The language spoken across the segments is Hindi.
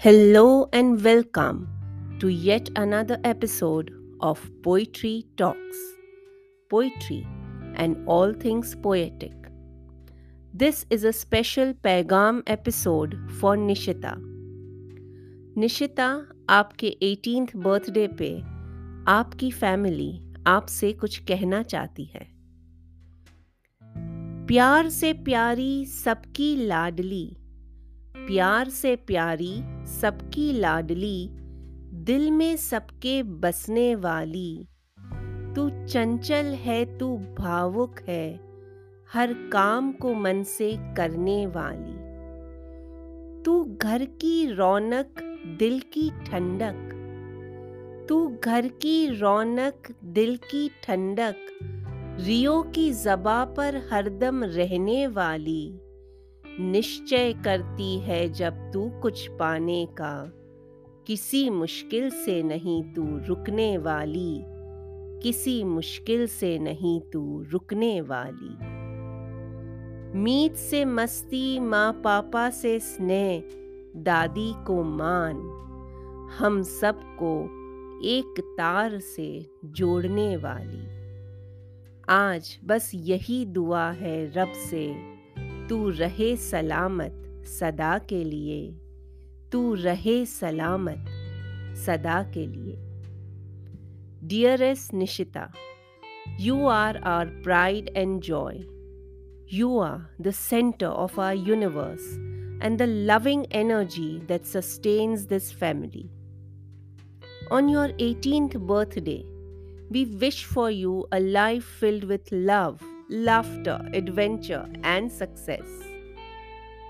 Hello and welcome to yet another episode of Poetry Talks Poetry and All Things Poetic. This is a special Paigam episode for Nishita. Nishita आपके 18th बर्थडे पे आपकी फैमिली आपसे कुछ कहना चाहती है प्यार से प्यारी सबकी लाडली प्यार से प्यारी सबकी लाडली, दिल में सबके बसने वाली। तू चंचल है, तू भावुक है, हर काम को मन से करने वाली। तू घर की रौनक, दिल की ठंडक। तू घर की रौनक, दिल की ठंडक, रियो की जबा पर हरदम रहने वाली। निश्चय करती है जब तू कुछ पाने का। किसी मुश्किल से नहीं तू रुकने वाली। किसी मुश्किल से नहीं तू रुकने वाली। मीत से मस्ती माँ पापा से स्नेह, दादी को मान। हम सबको एक तार से जोड़ने वाली। आज बस यही दुआ है रब से। तू रहे सलामत सदा के लिए। तू रहे सलामत सदा के लिए। Dearest Nishita you are our pride and joy you are the centre of our universe and the loving energy that sustains this family on your eighteenth birthday we wish for you a life filled with love laughter, adventure, and success.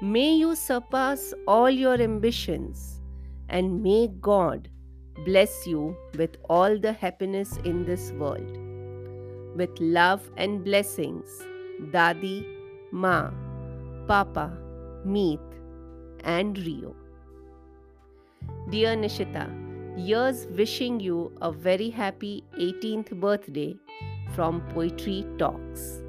May you surpass all your ambitions, and may God bless you with all the happiness in this world. With love and blessings, Dadi, Ma, Papa, Meet, and Rio. Dear Nishita, years wishing you a very happy 18th birthday from Poetry Talks.